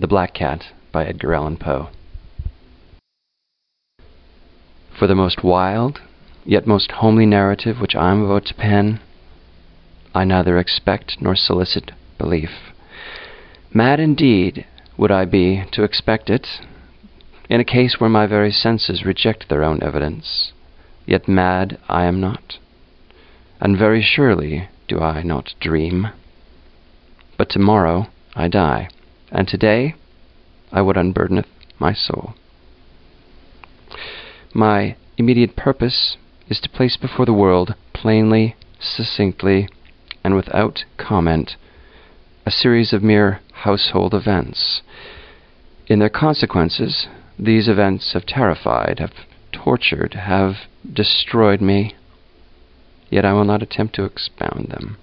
The Black Cat by Edgar Allan Poe. For the most wild, yet most homely narrative which I am about to pen, I neither expect nor solicit belief. Mad indeed would I be to expect it, in a case where my very senses reject their own evidence. Yet mad I am not, and very surely do I not dream. But tomorrow I die, and today I would unburdeneth my soul. My immediate purpose is to place before the world, plainly, succinctly, and without comment, a series of mere household events. In their consequences, these events have terrified, have tortured, have destroyed me, yet I will not attempt to expound them.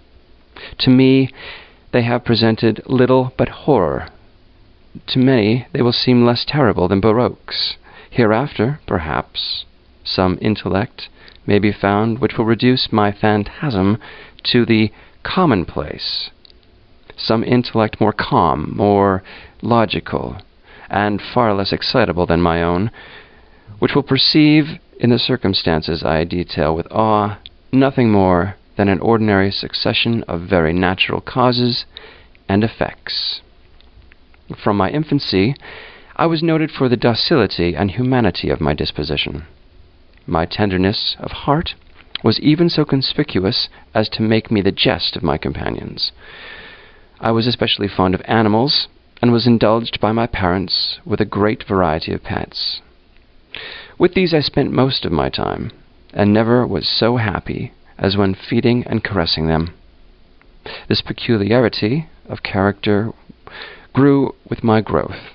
To me, they have presented little but horror. To many, they will seem less terrible than baroques. Hereafter, perhaps, some intellect may be found which will reduce my phantasm to the commonplace. Some intellect more calm, more logical, and far less excitable than my own, which will perceive in the circumstances I detail with awe nothing more than an ordinary succession of very natural causes and effects. From my infancy, I was noted for the docility and humanity of my disposition. My tenderness of heart was even so conspicuous as to make me the jest of my companions. I was especially fond of animals, and was indulged by my parents with a great variety of pets. With these I spent most of my time, and never was so happy as when feeding and caressing them. This peculiarity of character grew with my growth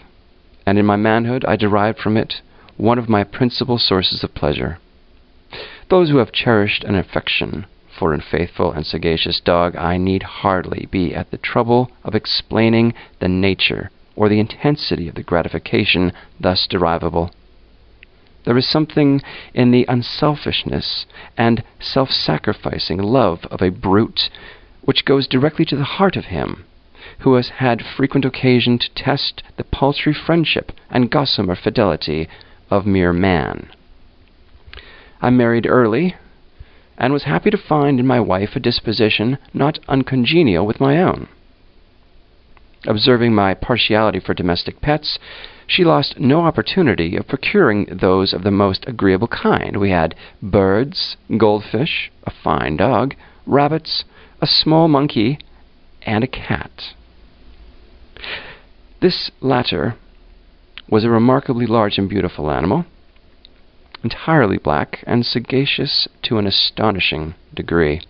and in my manhood I derived from it one of my principal sources of pleasure. Those who have cherished an affection for a faithful and sagacious dog, I need hardly be at the trouble of explaining the nature or the intensity of the gratification thus derivable. There is something in the unselfishness and self sacrificing love of a brute which goes directly to the heart of him who has had frequent occasion to test the paltry friendship and gossamer fidelity of mere man. I married early, and was happy to find in my wife a disposition not uncongenial with my own. Observing my partiality for domestic pets, she lost no opportunity of procuring those of the most agreeable kind. We had birds, goldfish, a fine dog, rabbits, a small monkey, and a cat. This latter was a remarkably large and beautiful animal, entirely black, and sagacious to an astonishing degree.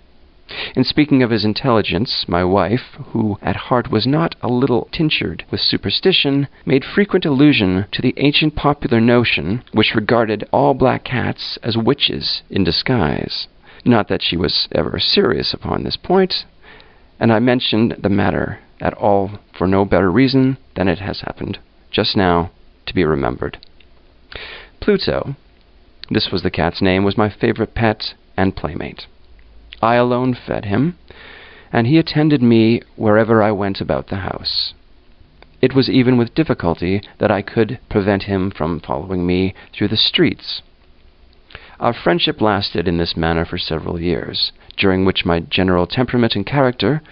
In speaking of his intelligence, my wife, who at heart was not a little tinctured with superstition, made frequent allusion to the ancient popular notion which regarded all black cats as witches in disguise. Not that she was ever serious upon this point, and I mentioned the matter at all for no better reason than it has happened just now to be remembered. Pluto, this was the cat's name, was my favorite pet and playmate. I alone fed him, and he attended me wherever I went about the house. It was even with difficulty that I could prevent him from following me through the streets. Our friendship lasted in this manner for several years, during which my general temperament and character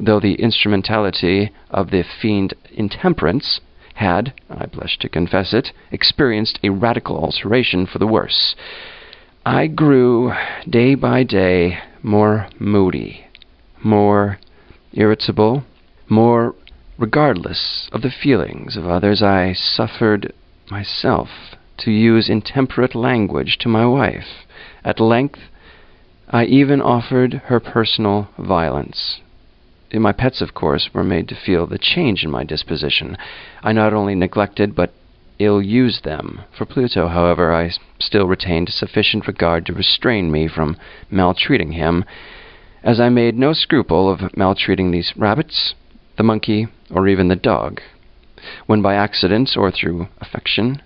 though the instrumentality of the fiend intemperance had, I blush to confess it, experienced a radical alteration for the worse. I grew, day by day, more moody, more irritable, more regardless of the feelings of others. I suffered myself to use intemperate language to my wife. At length, I even offered her personal violence my pets, of course, were made to feel the change in my disposition. I not only neglected but ill used them. For Pluto, however, I still retained sufficient regard to restrain me from maltreating him, as I made no scruple of maltreating these rabbits, the monkey, or even the dog, when by accident or through affection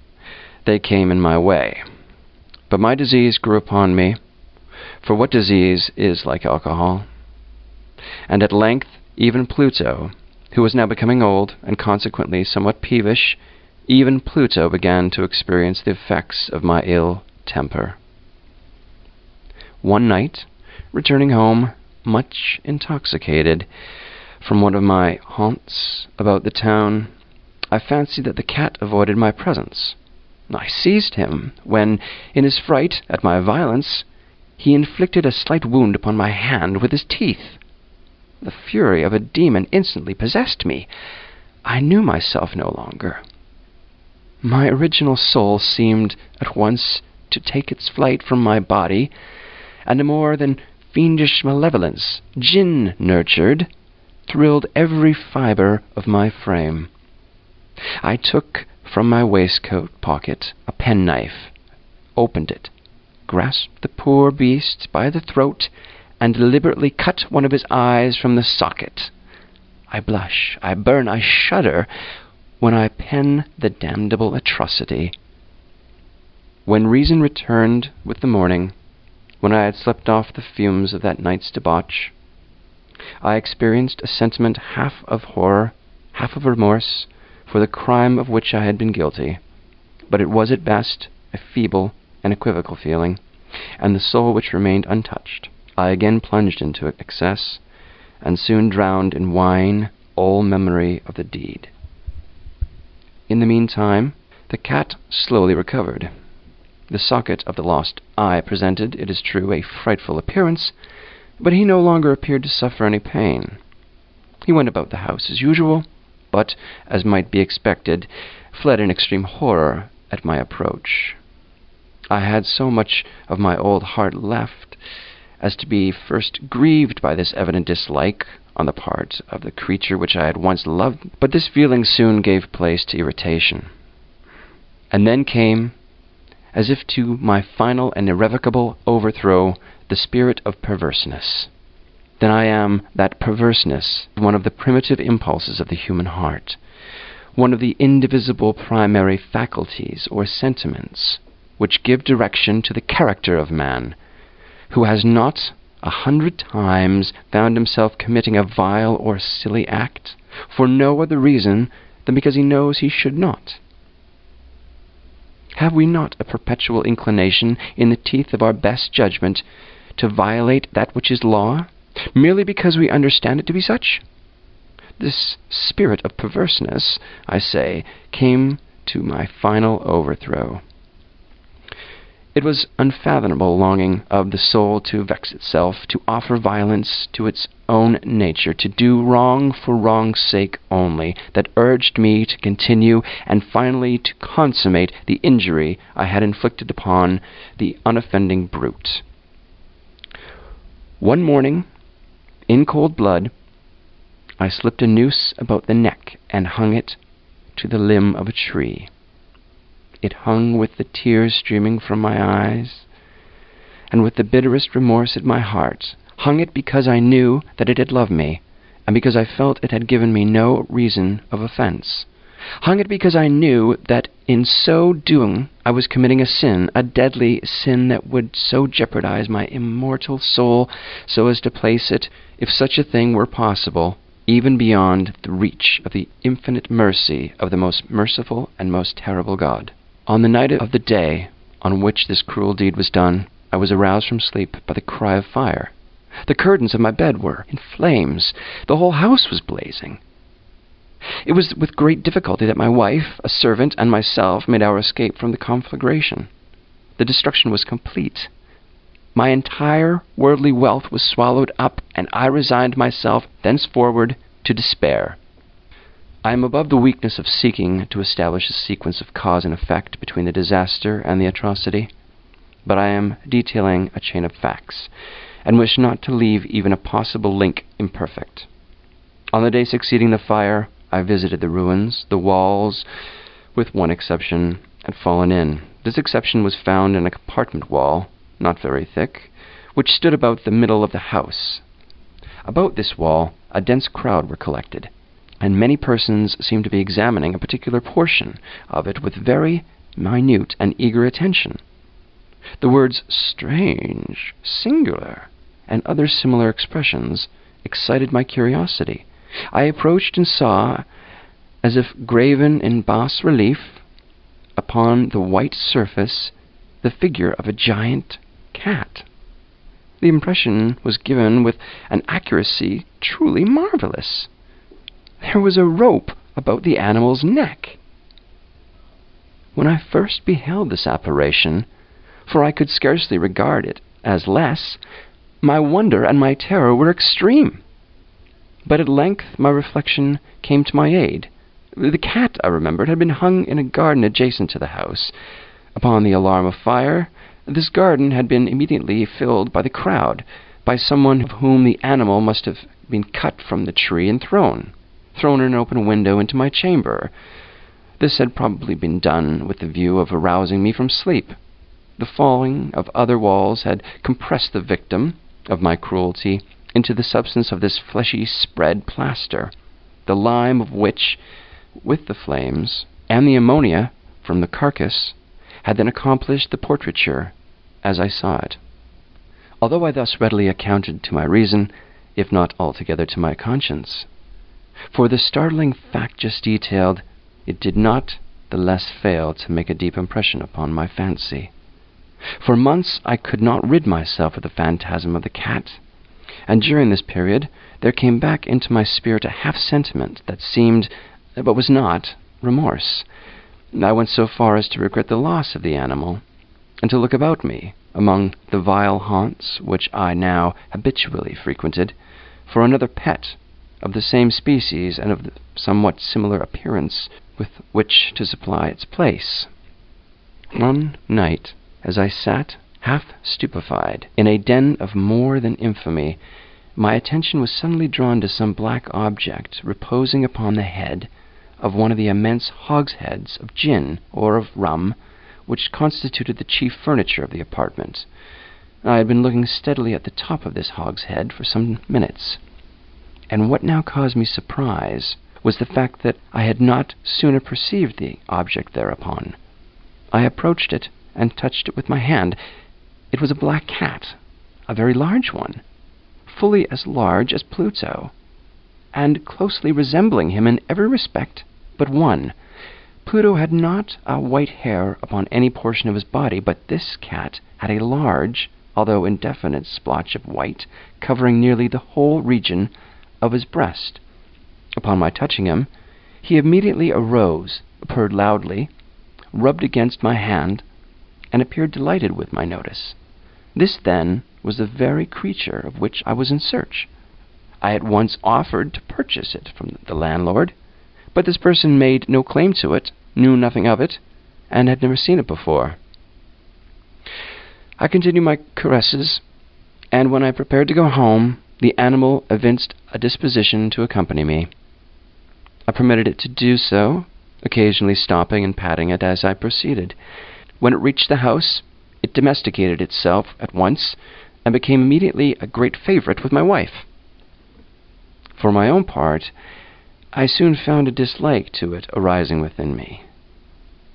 they came in my way. But my disease grew upon me, for what disease is like alcohol? and at length even Pluto, who was now becoming old and consequently somewhat peevish, even Pluto began to experience the effects of my ill temper. One night, returning home much intoxicated from one of my haunts about the town, I fancied that the cat avoided my presence. I seized him, when, in his fright at my violence, he inflicted a slight wound upon my hand with his teeth. The fury of a demon instantly possessed me. I knew myself no longer. My original soul seemed at once to take its flight from my body, and a more than fiendish malevolence, gin nurtured, thrilled every fibre of my frame. I took from my waistcoat pocket a penknife, opened it, grasped the poor beast by the throat, and deliberately cut one of his eyes from the socket. I blush, I burn, I shudder when I pen the damnable atrocity. When reason returned with the morning, when I had slept off the fumes of that night's debauch, I experienced a sentiment half of horror, half of remorse, for the crime of which I had been guilty; but it was at best a feeble and equivocal feeling, and the soul which remained untouched I again plunged into excess, and soon drowned in wine all memory of the deed. In the meantime the cat slowly recovered. The socket of the lost eye presented, it is true, a frightful appearance, but he no longer appeared to suffer any pain. He went about the house as usual, but, as might be expected, fled in extreme horror at my approach. I had so much of my old heart left as to be first grieved by this evident dislike on the part of the creature which I had once loved, but this feeling soon gave place to irritation. And then came as if to my final and irrevocable overthrow, the spirit of perverseness. Then I am that perverseness, one of the primitive impulses of the human heart, one of the indivisible primary faculties or sentiments which give direction to the character of man, who has not a hundred times found himself committing a vile or silly act, for no other reason than because he knows he should not. Have we not a perpetual inclination, in the teeth of our best judgment, to violate that which is law, merely because we understand it to be such? This spirit of perverseness, I say, came to my final overthrow. It was unfathomable longing of the soul to vex itself, to offer violence to its own nature, to do wrong for wrong's sake only, that urged me to continue and finally to consummate the injury I had inflicted upon the unoffending brute. One morning, in cold blood, I slipped a noose about the neck and hung it to the limb of a tree. It hung with the tears streaming from my eyes, and with the bitterest remorse at my heart. Hung it because I knew that it had loved me, and because I felt it had given me no reason of offense. Hung it because I knew that in so doing I was committing a sin, a deadly sin that would so jeopardize my immortal soul so as to place it, if such a thing were possible, even beyond the reach of the infinite mercy of the most merciful and most terrible God. On the night of the day on which this cruel deed was done, I was aroused from sleep by the cry of fire. The curtains of my bed were in flames. The whole house was blazing. It was with great difficulty that my wife, a servant, and myself made our escape from the conflagration. The destruction was complete. My entire worldly wealth was swallowed up, and I resigned myself thenceforward to despair. I am above the weakness of seeking to establish a sequence of cause and effect between the disaster and the atrocity, but I am detailing a chain of facts, and wish not to leave even a possible link imperfect. On the day succeeding the fire, I visited the ruins. The walls, with one exception, had fallen in. This exception was found in a compartment wall, not very thick, which stood about the middle of the house. About this wall a dense crowd were collected and many persons seemed to be examining a particular portion of it with very minute and eager attention. The words strange, singular, and other similar expressions excited my curiosity, I approached and saw, as if graven in bas relief upon the white surface, the figure of a giant cat. The impression was given with an accuracy truly marvelous. There was a rope about the animal's neck. When I first beheld this apparition, for I could scarcely regard it as less, my wonder and my terror were extreme. But at length my reflection came to my aid. The cat, I remembered, had been hung in a garden adjacent to the house. Upon the alarm of fire, this garden had been immediately filled by the crowd, by someone of whom the animal must have been cut from the tree and thrown, thrown an open window into my chamber. This had probably been done with the view of arousing me from sleep. The falling of other walls had compressed the victim of my cruelty into the substance of this fleshy spread plaster, the lime of which, with the flames, and the ammonia from the carcass, had then accomplished the portraiture as I saw it. Although I thus readily accounted to my reason, if not altogether to my conscience, for the startling fact just detailed, it did not the less fail to make a deep impression upon my fancy. For months I could not rid myself of the phantasm of the cat, and during this period there came back into my spirit a half sentiment that seemed, but was not, remorse. I went so far as to regret the loss of the animal, and to look about me, among the vile haunts which I now habitually frequented, for another pet of the same species and of somewhat similar appearance with which to supply its place. One night, as I sat, half stupefied, in a den of more than infamy, my attention was suddenly drawn to some black object reposing upon the head of one of the immense hogsheads of gin or of rum which constituted the chief furniture of the apartment. I had been looking steadily at the top of this hogshead for some minutes, and what now caused me surprise was the fact that I had not sooner perceived the object thereupon. I approached it and touched it with my hand. It was a black cat, a very large one, fully as large as Pluto, and closely resembling him in every respect but one. Pluto had not a white hair upon any portion of his body, but this cat had a large, although indefinite, splotch of white covering nearly the whole region of his breast. Upon my touching him, he immediately arose, purred loudly, rubbed against my hand, and appeared delighted with my notice. This, then, was the very creature of which I was in search. I at once offered to purchase it from the landlord, but this person made no claim to it, knew nothing of it, and had never seen it before. I continued my caresses, and when I prepared to go home, the animal evinced a disposition to accompany me. I permitted it to do so, occasionally stopping and patting it as I proceeded. When it reached the house, it domesticated itself at once and became immediately a great favorite with my wife. For my own part, I soon found a dislike to it arising within me.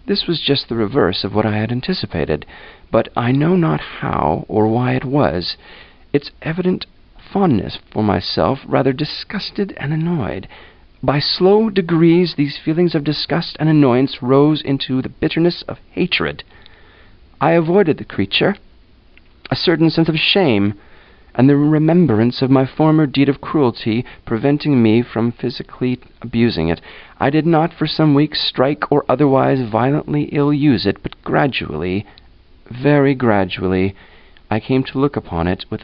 This was just the reverse of what I had anticipated, but I know not how or why it was. Its evident fondness for myself rather disgusted and annoyed. By slow degrees, these feelings of disgust and annoyance rose into the bitterness of hatred. I avoided the creature, a certain sense of shame and the remembrance of my former deed of cruelty preventing me from physically abusing it, I did not for some weeks strike or otherwise violently ill use it, but gradually, very gradually, I came to look upon it with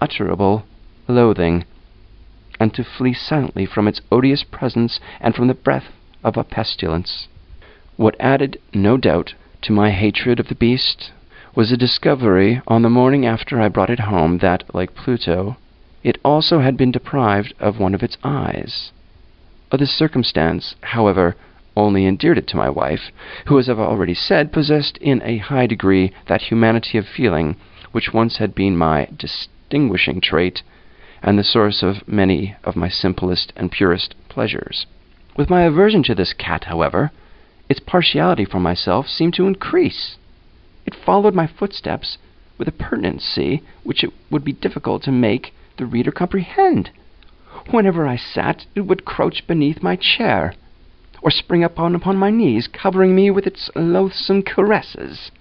unutterable loathing, and to flee silently from its odious presence and from the breath of a pestilence. What added, no doubt, to my hatred of the beast was the discovery on the morning after I brought it home that, like Pluto, it also had been deprived of one of its eyes. This circumstance, however, only endeared it to my wife, who, as I have already said, possessed in a high degree that humanity of feeling which once had been my distinguishing trait and the source of many of my simplest and purest pleasures. With my aversion to this cat, however, its partiality for myself seemed to increase. It followed my footsteps with a pertinency which it would be difficult to make the reader comprehend. Whenever I sat, it would crouch beneath my chair, or spring upon upon my knees, covering me with its loathsome caresses.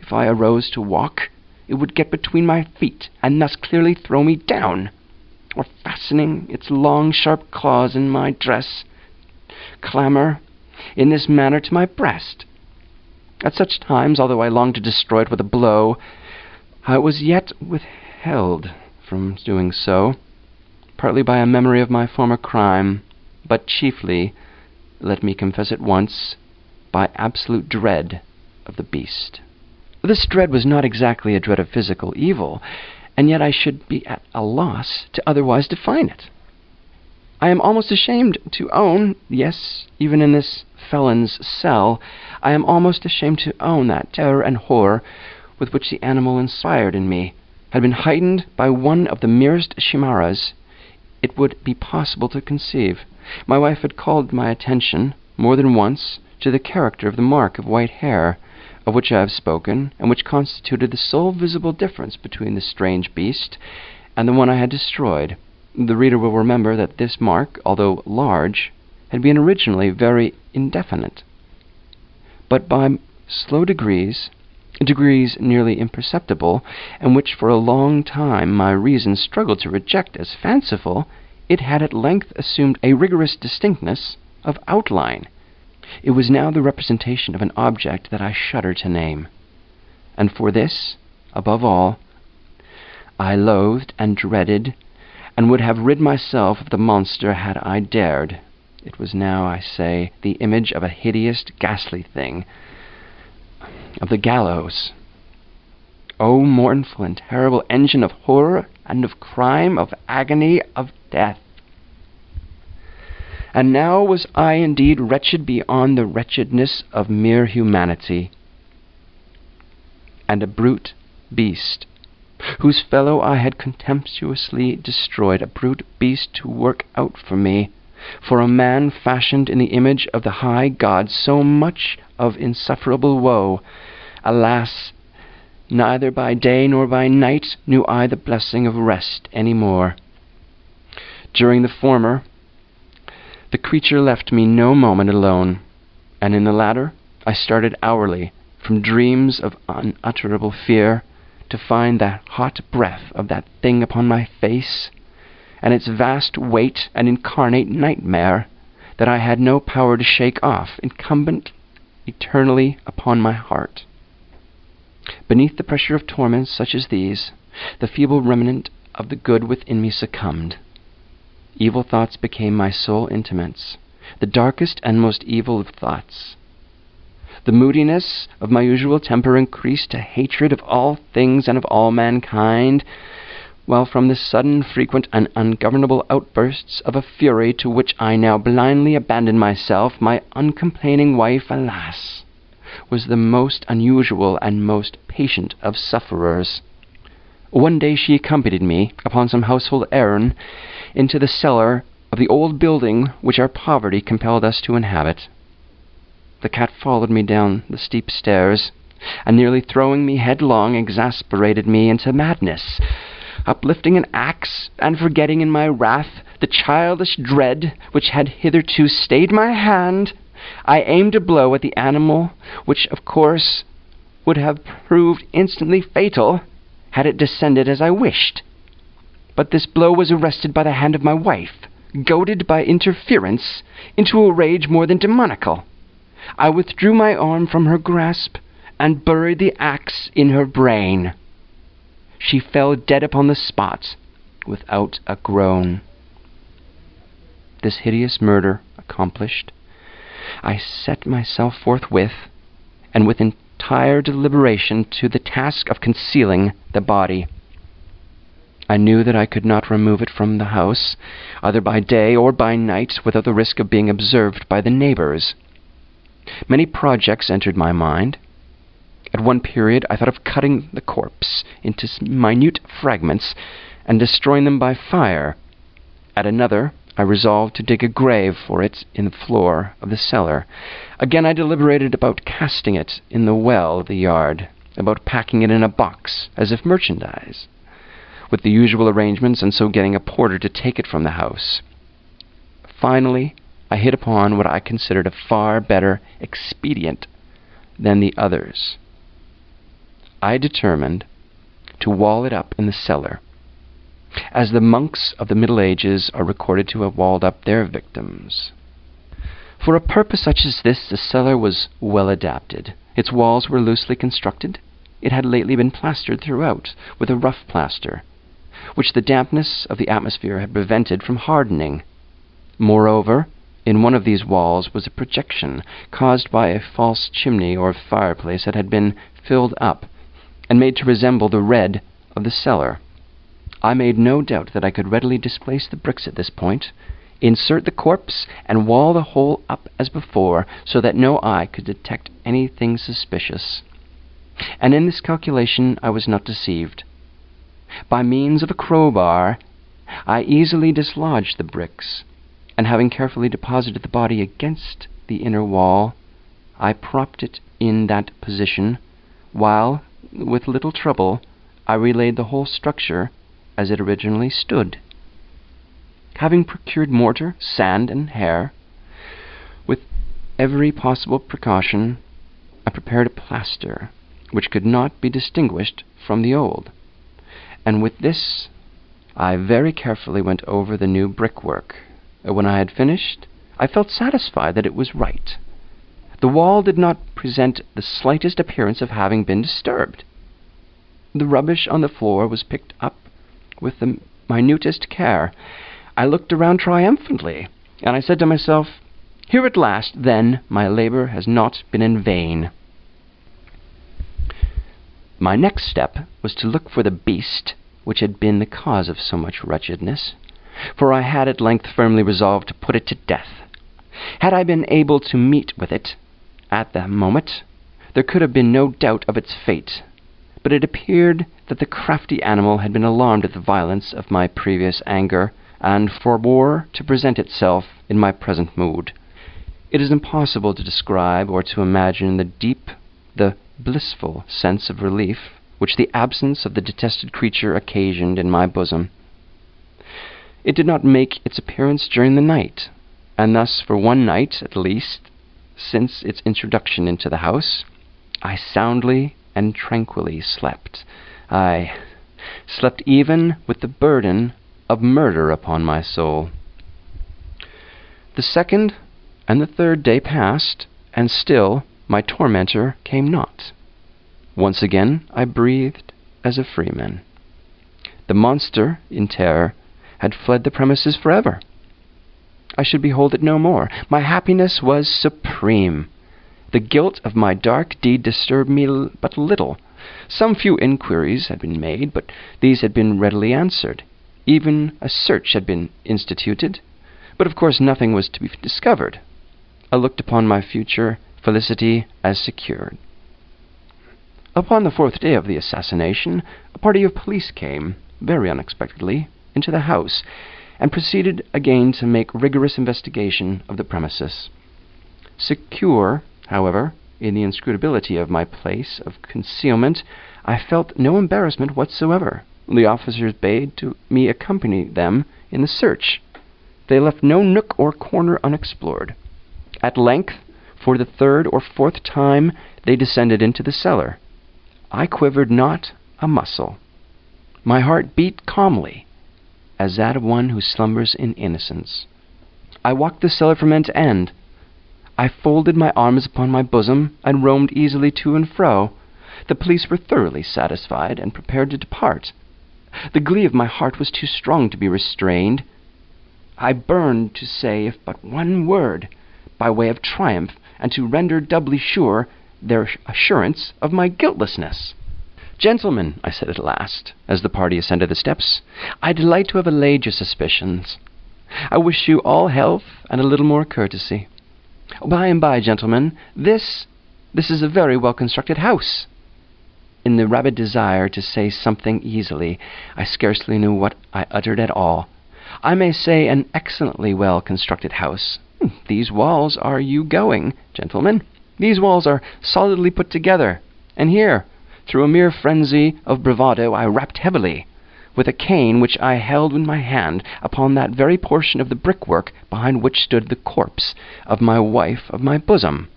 If I arose to walk, it would get between my feet, and thus clearly throw me down, or fastening its long sharp claws in my dress, clamber in this manner to my breast. At such times, although I longed to destroy it with a blow, I was yet withheld from doing so, partly by a memory of my former crime, but chiefly, let me confess at once, by absolute dread of the beast. This dread was not exactly a dread of physical evil, and yet I should be at a loss to otherwise define it. I am almost ashamed to own, yes, even in this felon's cell, I am almost ashamed to own that terror and horror with which the animal inspired in me had been heightened by one of the merest chimeras it would be possible to conceive. My wife had called my attention, more than once, to the character of the mark of white hair of which I have spoken, and which constituted the sole visible difference between the strange beast and the one I had destroyed. The reader will remember that this mark, although large, had been originally very indefinite. But by slow degrees, degrees nearly imperceptible, and which for a long time my reason struggled to reject as fanciful, it had at length assumed a rigorous distinctness of outline. It was now the representation of an object that I shudder to name. And for this, above all, I loathed and dreaded, and would have rid myself of the monster had I dared. It was now, I say, the image of a hideous, ghastly thing, of the gallows. O oh, mournful and terrible engine of horror and of crime, of agony, of death! And now was I indeed wretched beyond the wretchedness of mere humanity, and a brute beast, whose fellow I had contemptuously destroyed, a brute beast to work out for me, for a man fashioned in the image of the high God, so much of insufferable woe. Alas! neither by day nor by night knew I the blessing of rest any more. During the former, the creature left me no moment alone, and in the latter I started hourly from dreams of unutterable fear to find that hot breath of that thing upon my face, and its vast weight an incarnate nightmare that I had no power to shake off, incumbent eternally upon my heart. Beneath the pressure of torments such as these, the feeble remnant of the good within me succumbed. Evil thoughts became my sole intimates, the darkest and most evil of thoughts. The moodiness of my usual temper increased to hatred of all things and of all mankind, while from the sudden, frequent, and ungovernable outbursts of a fury to which I now blindly abandoned myself, my uncomplaining wife, alas! was the most unusual and most patient of sufferers. One day she accompanied me upon some household errand into the cellar of the old building which our poverty compelled us to inhabit. The cat followed me down the steep stairs, and nearly throwing me headlong, exasperated me into madness. Uplifting an axe, and forgetting in my wrath the childish dread which had hitherto stayed my hand, I aimed a blow at the animal, which of course would have proved instantly fatal had it descended as I wished. But this blow was arrested by the hand of my wife, goaded by interference into a rage more than demoniacal. I withdrew my arm from her grasp and buried the axe in her brain. She fell dead upon the spot without a groan. This hideous murder accomplished, I set myself forthwith, and with entire deliberation, to the task of concealing the body. I knew that I could not remove it from the house, either by day or by night, without the risk of being observed by the neighbors. Many projects entered my mind. At one period I thought of cutting the corpse into minute fragments and destroying them by fire. At another I resolved to dig a grave for it in the floor of the cellar. Again I deliberated about casting it in the well of the yard, about packing it in a box as if merchandise. with the usual arrangements, and so getting a porter to take it from the house. Finally, I hit upon what I considered a far better expedient than the others. I determined to wall it up in the cellar, as the monks of the Middle Ages are recorded to have walled up their victims. For a purpose such as this, the cellar was well adapted. Its walls were loosely constructed. It had lately been plastered throughout with a rough plaster, which the dampness of the atmosphere had prevented from hardening. Moreover, in one of these walls was a projection caused by a false chimney or fireplace that had been filled up and made to resemble the red of the cellar. I made no doubt that I could readily displace the bricks at this point, insert the corpse, and wall the whole up as before, so that no eye could detect anything suspicious. And in this calculation I was not deceived. By means of a crowbar, I easily dislodged the bricks, and having carefully deposited the body against the inner wall, I propped it in that position, while, with little trouble, I relaid the whole structure as it originally stood. Having procured mortar, sand, and hair, with every possible precaution, I prepared a plaster which could not be distinguished from the old, and with this I very carefully went over the new brickwork. When I had finished, I felt satisfied that it was right. The wall did not present the slightest appearance of having been disturbed. The rubbish on the floor was picked up with the minutest care. I looked around triumphantly, and I said to myself, Here at last, then, my labor has not been in vain. My next step was to look for the beast which had been the cause of so much wretchedness, for I had at length firmly resolved to put it to death. Had I been able to meet with it at that moment, there could have been no doubt of its fate, but it appeared that the crafty animal had been alarmed at the violence of my previous anger, and forbore to present itself in my present mood. It is impossible to describe or to imagine the deep, the blissful sense of relief which the absence of the detested creature occasioned in my bosom. It did not make its appearance during the night, and thus for one night at least, since its introduction into the house, I soundly and tranquilly slept. I slept even with the burden of murder upon my soul. The second and the third day passed, and still my tormentor came not. Once again I breathed as a freeman. The monster, in terror, had fled the premises forever. I should behold it no more. My happiness was supreme. The guilt of my dark deed disturbed me but little. Some few inquiries had been made, but these had been readily answered. Even a search had been instituted, but of course nothing was to be discovered. I looked upon my future felicity as secured. Upon the fourth day of the assassination, a party of police came, very unexpectedly, into the house, and proceeded again to make rigorous investigation of the premises. Secure However, in the inscrutability of my place of concealment, I felt no embarrassment whatsoever. The officers bade to me accompany them in the search. They left no nook or corner unexplored. At length, for the third or fourth time, they descended into the cellar. I quivered not a muscle. My heart beat calmly, as that of one who slumbers in innocence. I walked the cellar from end to end, I folded my arms upon my bosom, and roamed easily to and fro. The police were thoroughly satisfied, and prepared to depart. The glee of my heart was too strong to be restrained. I burned to say if but one word, by way of triumph, and to render doubly sure their assurance of my guiltlessness. Gentlemen, I said at last, as the party ascended the steps, I delight to have allayed your suspicions. I wish you all health and a little more courtesy. By and by, gentlemen, this this is a very well constructed house. In the rabid desire to say something easily, I scarcely knew what I uttered at all. I may say an excellently well constructed house. Hmm, these walls are you going, gentlemen. These walls are solidly put together. And here, through a mere frenzy of bravado, I rapped heavily, with a cane which I held in my hand upon that very portion of the brickwork behind which stood the corpse of my wife of my bosom.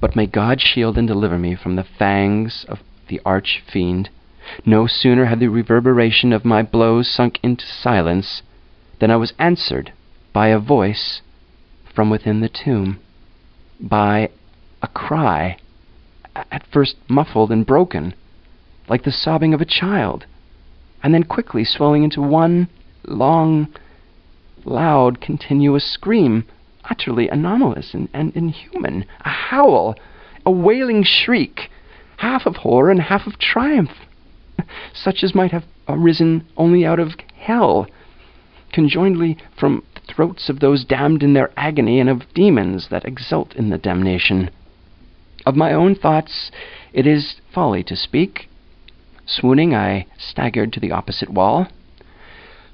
But may God shield and deliver me from the fangs of the arch fiend. No sooner had the reverberation of my blows sunk into silence than I was answered by a voice from within the tomb, by a cry, at first muffled and broken, like the sobbing of a child, and then quickly swelling into one long, loud, continuous scream, utterly anomalous and, and inhuman, a howl, a wailing shriek, half of horror and half of triumph, such as might have arisen only out of hell, conjointly from the throats of those damned in their agony and of demons that exult in the damnation. Of my own thoughts it is folly to speak. Swooning, I staggered to the opposite wall.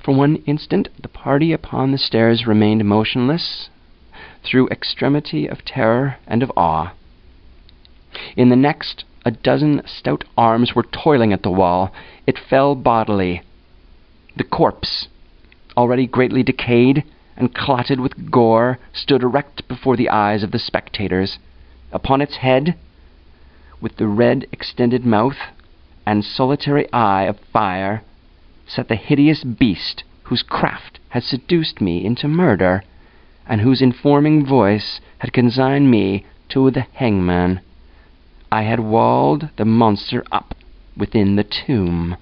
For one instant the party upon the stairs remained motionless, through extremity of terror and of awe. In the next, a dozen stout arms were toiling at the wall. It fell bodily. The corpse, already greatly decayed and clotted with gore, stood erect before the eyes of the spectators. Upon its head, with the red extended mouth and solitary eye of fire, sat the hideous beast whose craft had seduced me into murder, and whose informing voice had consigned me to the hangman. I had walled the monster up within the tomb.